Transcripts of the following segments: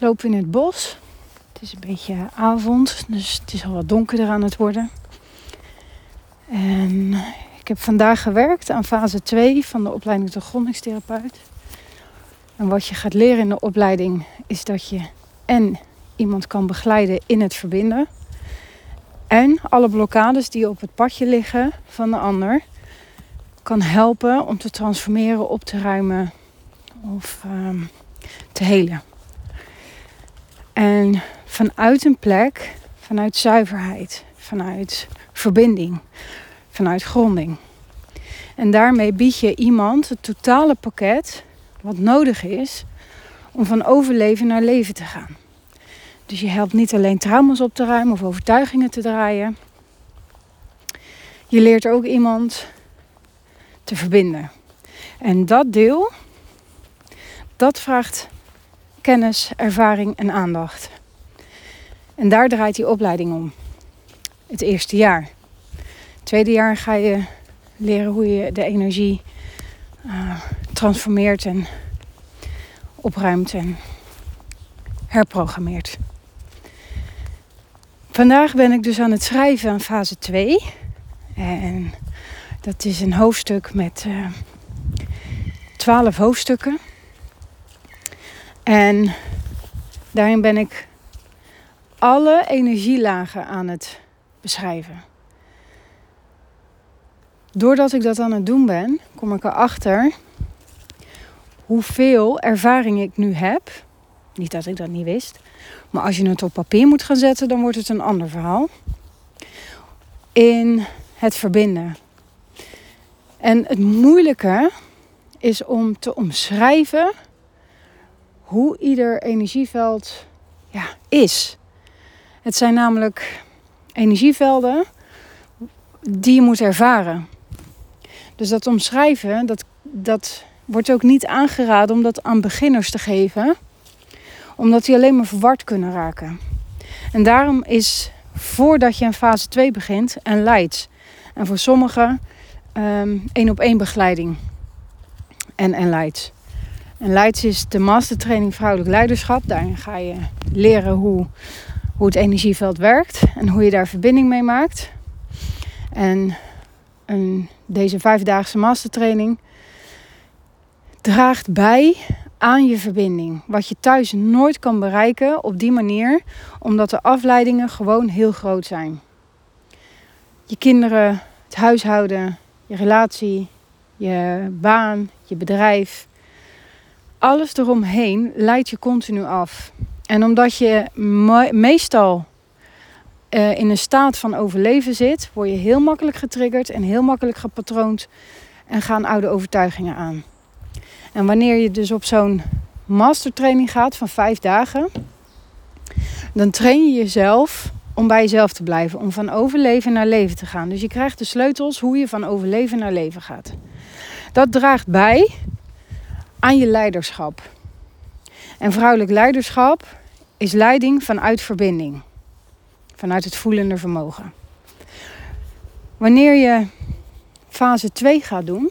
lopen in het bos. Het is een beetje avond, dus het is al wat donkerder aan het worden. En ik heb vandaag gewerkt aan fase 2 van de opleiding tot grondingstherapeut. En wat je gaat leren in de opleiding is dat je en iemand kan begeleiden in het verbinden. En alle blokkades die op het padje liggen van de ander kan helpen om te transformeren, op te ruimen of um, te helen. En vanuit een plek, vanuit zuiverheid, vanuit verbinding, vanuit gronding. En daarmee bied je iemand het totale pakket wat nodig is om van overleven naar leven te gaan. Dus je helpt niet alleen trauma's op te ruimen of overtuigingen te draaien. Je leert ook iemand te verbinden. En dat deel, dat vraagt kennis, ervaring en aandacht. En daar draait die opleiding om. Het eerste jaar. Het tweede jaar ga je leren hoe je de energie uh, transformeert en opruimt en herprogrammeert. Vandaag ben ik dus aan het schrijven aan fase 2. En dat is een hoofdstuk met uh, eh, 12 hoofdstukken. En daarin ben ik alle energielagen aan het beschrijven. Doordat ik dat aan het doen ben, kom ik erachter hoeveel ervaring ik nu heb. Niet dat ik dat niet wist. Maar als je het op papier moet gaan zetten, dan wordt het een ander verhaal. In het verbinden. En het moeilijke is om te omschrijven hoe ieder energieveld ja, is. Het zijn namelijk energievelden die je moet ervaren. Dus dat omschrijven, dat, dat wordt ook niet aangeraden om dat aan beginners te geven, omdat die alleen maar verward kunnen raken. En daarom is voordat je een fase 2 begint een leids. En voor sommigen um, één op één begeleiding en en leids. En Leids is de mastertraining vrouwelijk leiderschap. Daarin ga je leren hoe, hoe het energieveld werkt en hoe je daar verbinding mee maakt. En deze vijfdaagse mastertraining draagt bij aan je verbinding. Wat je thuis nooit kan bereiken op die manier, omdat de afleidingen gewoon heel groot zijn. Je kinderen, het huishouden, je relatie, je baan, je bedrijf, alles eromheen leidt je continu af. En omdat je meestal uh, in een staat van overleven zit, word je heel makkelijk getriggerd en heel makkelijk gepatroond en gaan oude overtuigingen aan. En wanneer je dus op zo'n mastertraining gaat van vijf dagen, dan train je jezelf om bij jezelf te blijven, om van overleven naar leven te gaan. Dus je krijgt de sleutels hoe je van overleven naar leven gaat. Dat draagt bij aan je leiderschap. En vrouwelijk leiderschap is leiding vanuit verbinding, vanuit het voelende vermogen. Wanneer je fase 2 gaat doen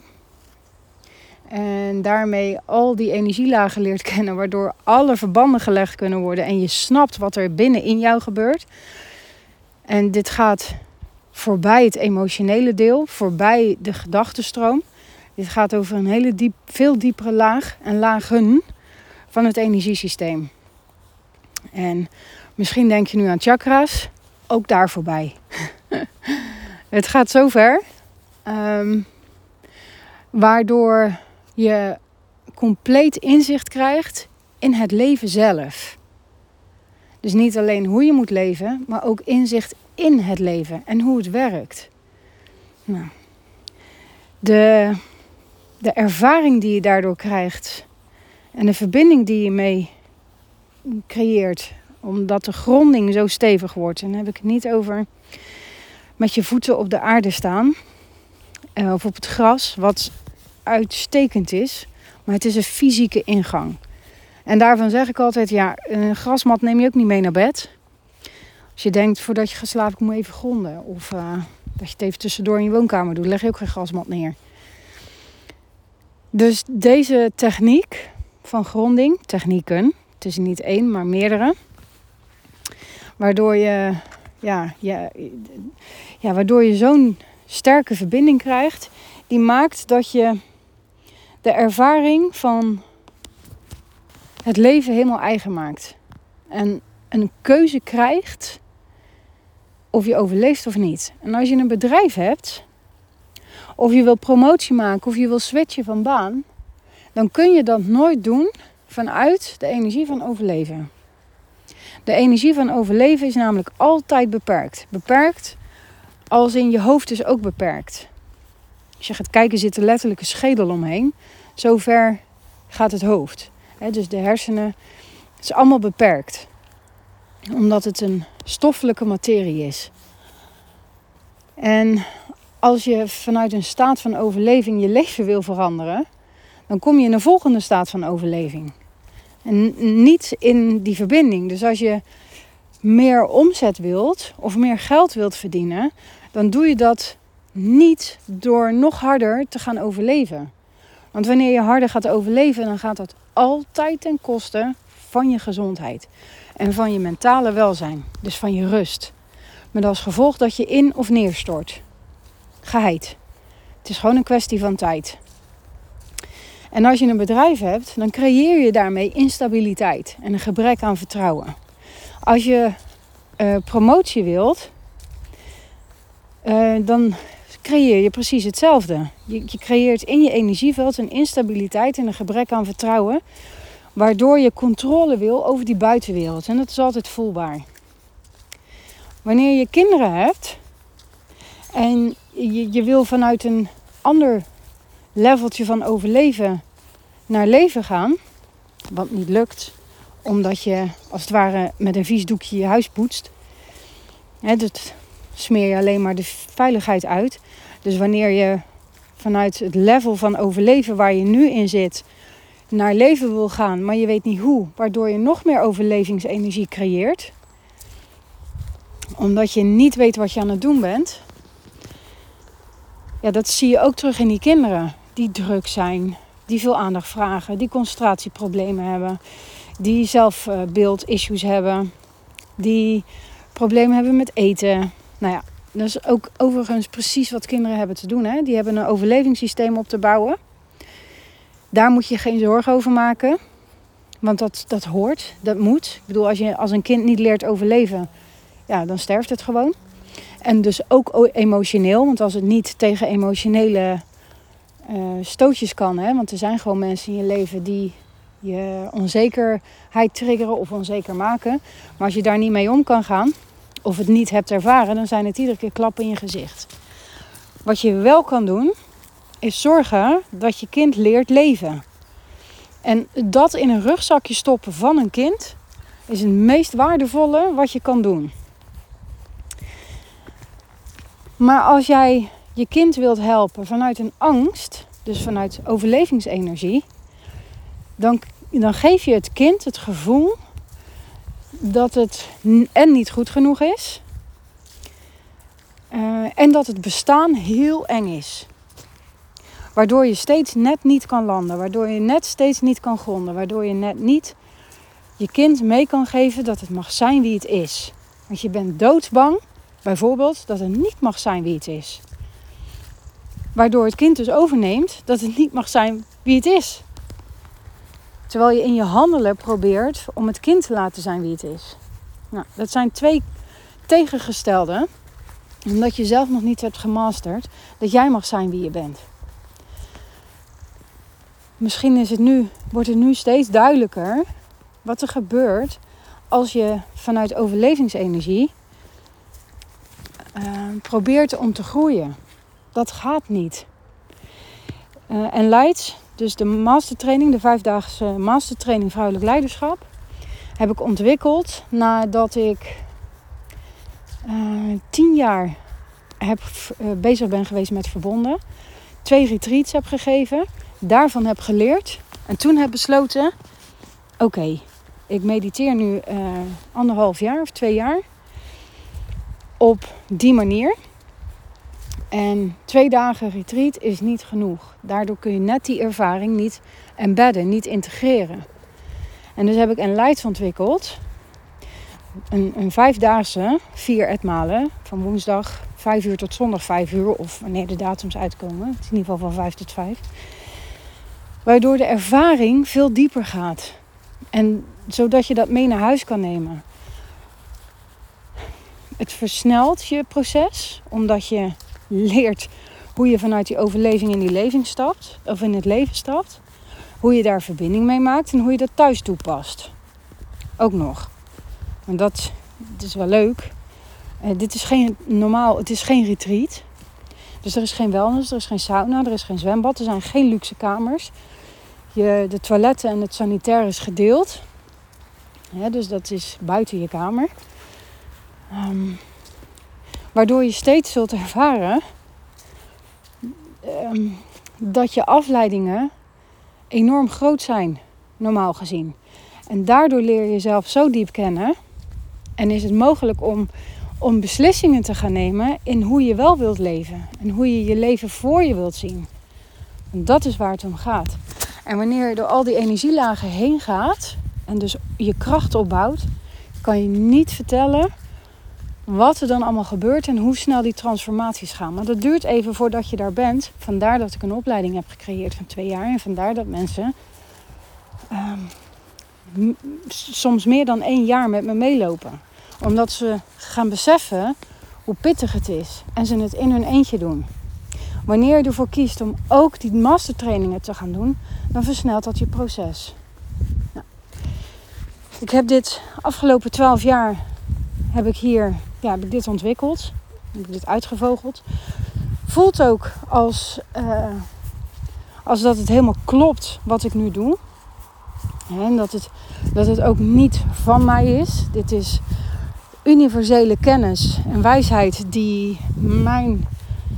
en daarmee al die energielagen leert kennen, waardoor alle verbanden gelegd kunnen worden en je snapt wat er binnen in jou gebeurt. En dit gaat voorbij het emotionele deel, voorbij de gedachtenstroom. Dit gaat over een hele diep, veel diepere laag en lagen van het energiesysteem. En misschien denk je nu aan chakra's, ook daar voorbij. het gaat zo ver, um, waardoor je compleet inzicht krijgt in het leven zelf. Dus niet alleen hoe je moet leven, maar ook inzicht in het leven en hoe het werkt. Nou, de de ervaring die je daardoor krijgt en de verbinding die je mee creëert, omdat de gronding zo stevig wordt. En dan heb ik het niet over met je voeten op de aarde staan eh, of op het gras, wat uitstekend is, maar het is een fysieke ingang. En daarvan zeg ik altijd, ja, een grasmat neem je ook niet mee naar bed. Als je denkt, voordat je gaat slapen, ik moet even gronden. Of uh, dat je het even tussendoor in je woonkamer doet, leg je ook geen grasmat neer. Dus deze techniek van gronding, technieken, Het is niet één, maar meerdere. Waardoor je, ja, ja, ja, waardoor je zo'n sterke verbinding krijgt. Die maakt dat je de ervaring van het leven helemaal eigen maakt. En een keuze krijgt of je overleeft of niet. En als je een bedrijf hebt, of je wil promotie maken, of je wil switchen van baan, dan kun je dat nooit doen vanuit de energie van overleven. De energie van overleven is namelijk altijd beperkt. Beperkt als in je hoofd is ook beperkt. Als je gaat kijken, zit er letterlijk een schedel omheen. Zover gaat het hoofd. dus de hersenen, het is allemaal beperkt. Omdat het een stoffelijke materie is. En als je vanuit een staat van overleving je leven wil veranderen, dan kom je in een volgende staat van overleving. En niet in die verbinding. Dus als je meer omzet wilt of meer geld wilt verdienen, dan doe je dat niet door nog harder te gaan overleven. Want wanneer je harder gaat overleven, dan gaat dat altijd ten koste van je gezondheid en van je mentale welzijn, dus van je rust. Met als gevolg dat je in of neerstort. Geheid. Het is gewoon een kwestie van tijd. En als je een bedrijf hebt, dan creëer je daarmee instabiliteit en een gebrek aan vertrouwen. Als je uh, promotie wilt, uh, dan creëer je precies hetzelfde. Je, je creëert in je energieveld een instabiliteit en een gebrek aan vertrouwen, waardoor je controle wil over die buitenwereld. En dat is altijd voelbaar. Wanneer je kinderen hebt en je, wil vanuit een ander leveltje van overleven naar leven gaan, wat niet lukt, omdat je als het ware met een vies doekje je huis poetst. He, dat smeer je alleen maar de veiligheid uit. Dus wanneer je vanuit het level van overleven waar je nu in zit, naar leven wil gaan, maar je weet niet hoe, waardoor je nog meer overlevingsenergie creëert, omdat je niet weet wat je aan het doen bent, ja, dat zie je ook terug in die kinderen die druk zijn, die veel aandacht vragen, die concentratieproblemen hebben, die zelfbeeldissues hebben, die problemen hebben met eten. Nou ja, dat is ook overigens precies wat kinderen hebben te doen. Hè? Die hebben een overlevingssysteem op te bouwen. Daar moet je geen zorgen over maken. Want dat, dat hoort, dat moet. Ik bedoel, als je als een kind niet leert overleven, ja, dan sterft het gewoon. En dus ook emotioneel, want als het niet tegen emotionele uh, stootjes kan, hè, want er zijn gewoon mensen in je leven die je onzekerheid triggeren of onzeker maken. Maar als je daar niet mee om kan gaan, of het niet hebt ervaren, dan zijn het iedere keer klappen in je gezicht. Wat je wel kan doen, is zorgen dat je kind leert leven. En dat in een rugzakje stoppen van een kind is het meest waardevolle wat je kan doen. Maar als jij je kind wilt helpen vanuit een angst, dus vanuit overlevingsenergie, dan, dan geef je het kind het gevoel dat het en niet goed genoeg is. Uh, en dat het bestaan heel eng is. Waardoor je steeds net niet kan landen. Waardoor je net steeds niet kan gronden. Waardoor je net niet je kind mee kan geven dat het mag zijn wie het is. Want je bent doodsbang, bijvoorbeeld, dat het niet mag zijn wie het is. Waardoor het kind dus overneemt dat het niet mag zijn wie het is. Terwijl je in je handelen probeert om het kind te laten zijn wie het is. Nou, dat zijn twee tegengestelde. Omdat je zelf nog niet hebt gemasterd dat jij mag zijn wie je bent. Misschien is het nu, wordt het nu steeds duidelijker wat er gebeurt als je vanuit overlevingsenergie uh, probeert om te groeien. Dat gaat niet. Uh, en Leids dus de mastertraining, de vijfdaagse mastertraining vrouwelijk leiderschap, heb ik ontwikkeld nadat ik uh, tien jaar heb, uh, bezig ben geweest met verbonden. Twee retreats heb gegeven, daarvan heb geleerd. En toen heb besloten, oké, ik mediteer nu anderhalf jaar of twee jaar op die manier. En twee dagen retreat is niet genoeg. Daardoor kun je net die ervaring niet embedden, niet integreren. En dus heb ik een leids ontwikkeld. Een, een vijfdaagse, vier etmalen. Van woensdag 5 uur tot zondag 5 uur. Of wanneer de datums uitkomen. Het is in ieder geval van 5 tot 5. Waardoor de ervaring veel dieper gaat. En zodat je dat mee naar huis kan nemen. Het versnelt je proces, omdat je leert hoe je vanuit die overleving in die leving stapt, of in het leven stapt. Hoe je daar verbinding mee maakt en hoe je dat thuis toepast. Ook nog. En dat, is wel leuk. Uh, dit is geen normaal, het is geen retreat. Dus er is geen wellness, er is geen sauna, er is geen zwembad, er zijn geen luxe kamers. Je, de toiletten en het sanitair is gedeeld. Dus dat is buiten je kamer. Um, waardoor je steeds zult ervaren um, dat je afleidingen enorm groot zijn, normaal gezien. En daardoor leer je jezelf zo diep kennen. En is het mogelijk om, om beslissingen te gaan nemen in hoe je wel wilt leven. En hoe je je leven voor je wilt zien. En dat is waar het om gaat. En wanneer je door al die energielagen heen gaat en dus je kracht opbouwt, kan je niet vertellen wat er dan allemaal gebeurt en hoe snel die transformaties gaan. Maar dat duurt even voordat je daar bent. Vandaar dat ik een opleiding heb gecreëerd van twee jaar. En vandaar dat mensen um, soms meer dan één jaar met me meelopen. Omdat ze gaan beseffen hoe pittig het is. En ze het in hun eentje doen. Wanneer je ervoor kiest om ook die mastertrainingen te gaan doen, dan versnelt dat je proces. Nou, ik heb dit afgelopen twaalf jaar heb ik hier ja, heb ik dit ontwikkeld. Heb ik dit uitgevogeld. Voelt ook als, uh, als dat het helemaal klopt wat ik nu doe. En dat het, dat het ook niet van mij is. Dit is universele kennis en wijsheid die mijn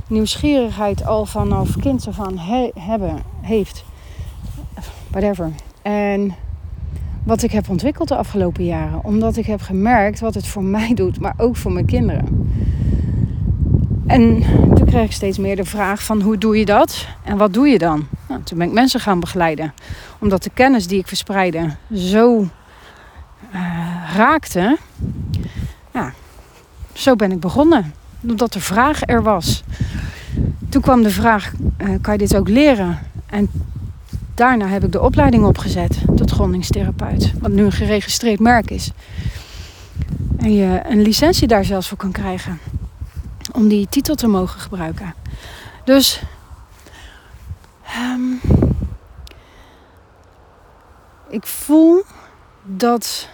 nieuwsgierigheid al vanaf kind he hebben, heeft. Whatever. En wat ik heb ontwikkeld de afgelopen jaren. Omdat ik heb gemerkt wat het voor mij doet, maar ook voor mijn kinderen. En toen kreeg ik steeds meer de vraag van hoe doe je dat en wat doe je dan? Nou, toen ben ik mensen gaan begeleiden. Omdat de kennis die ik verspreidde zo uh, raakte. Ja, zo ben ik begonnen. Omdat de vraag er was. Toen kwam de vraag, uh, kan je dit ook leren? En daarna heb ik de opleiding opgezet tot grondingstherapeut. Wat nu een geregistreerd merk is. En je een licentie daar zelfs voor kan krijgen. Om die titel te mogen gebruiken. Dus. Um, ik voel dat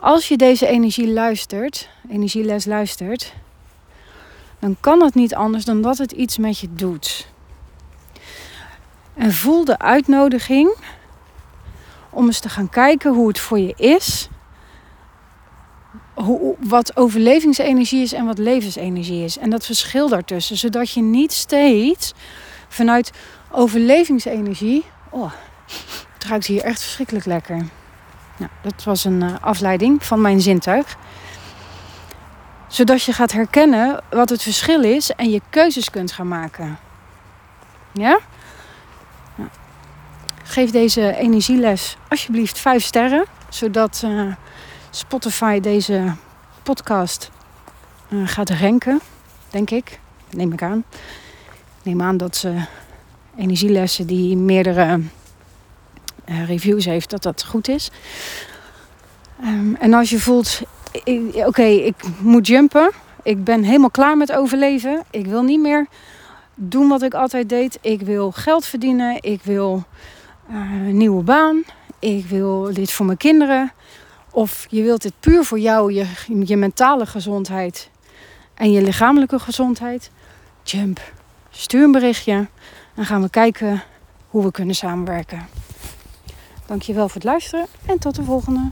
als je deze energie luistert, energieles luistert, dan kan het niet anders dan dat het iets met je doet. En voel de uitnodiging om eens te gaan kijken hoe het voor je is. Hoe, wat overlevingsenergie is en wat levensenergie is. En dat verschil daartussen. Zodat je niet steeds vanuit overlevingsenergie. Oh, het ruikt hier echt verschrikkelijk lekker. Nou, dat was een uh, afleiding van mijn zintuig. Zodat je gaat herkennen wat het verschil is en je keuzes kunt gaan maken. Ja? Geef deze energieles alsjeblieft 5 sterren, zodat uh, Spotify deze podcast uh, gaat renken, denk ik. Neem ik aan. Neem aan dat ze energielessen die meerdere uh, reviews heeft, dat dat goed is. Um, en als je voelt, oké, ik moet jumpen. Ik ben helemaal klaar met overleven. Ik wil niet meer doen wat ik altijd deed. Ik wil geld verdienen. Ik wil een nieuwe baan. Ik wil dit voor mijn kinderen. Of je wilt dit puur voor jou, je, je mentale gezondheid en je lichamelijke gezondheid. Jump. Stuur een berichtje. Dan gaan we kijken hoe we kunnen samenwerken. Dankjewel voor het luisteren en tot de volgende.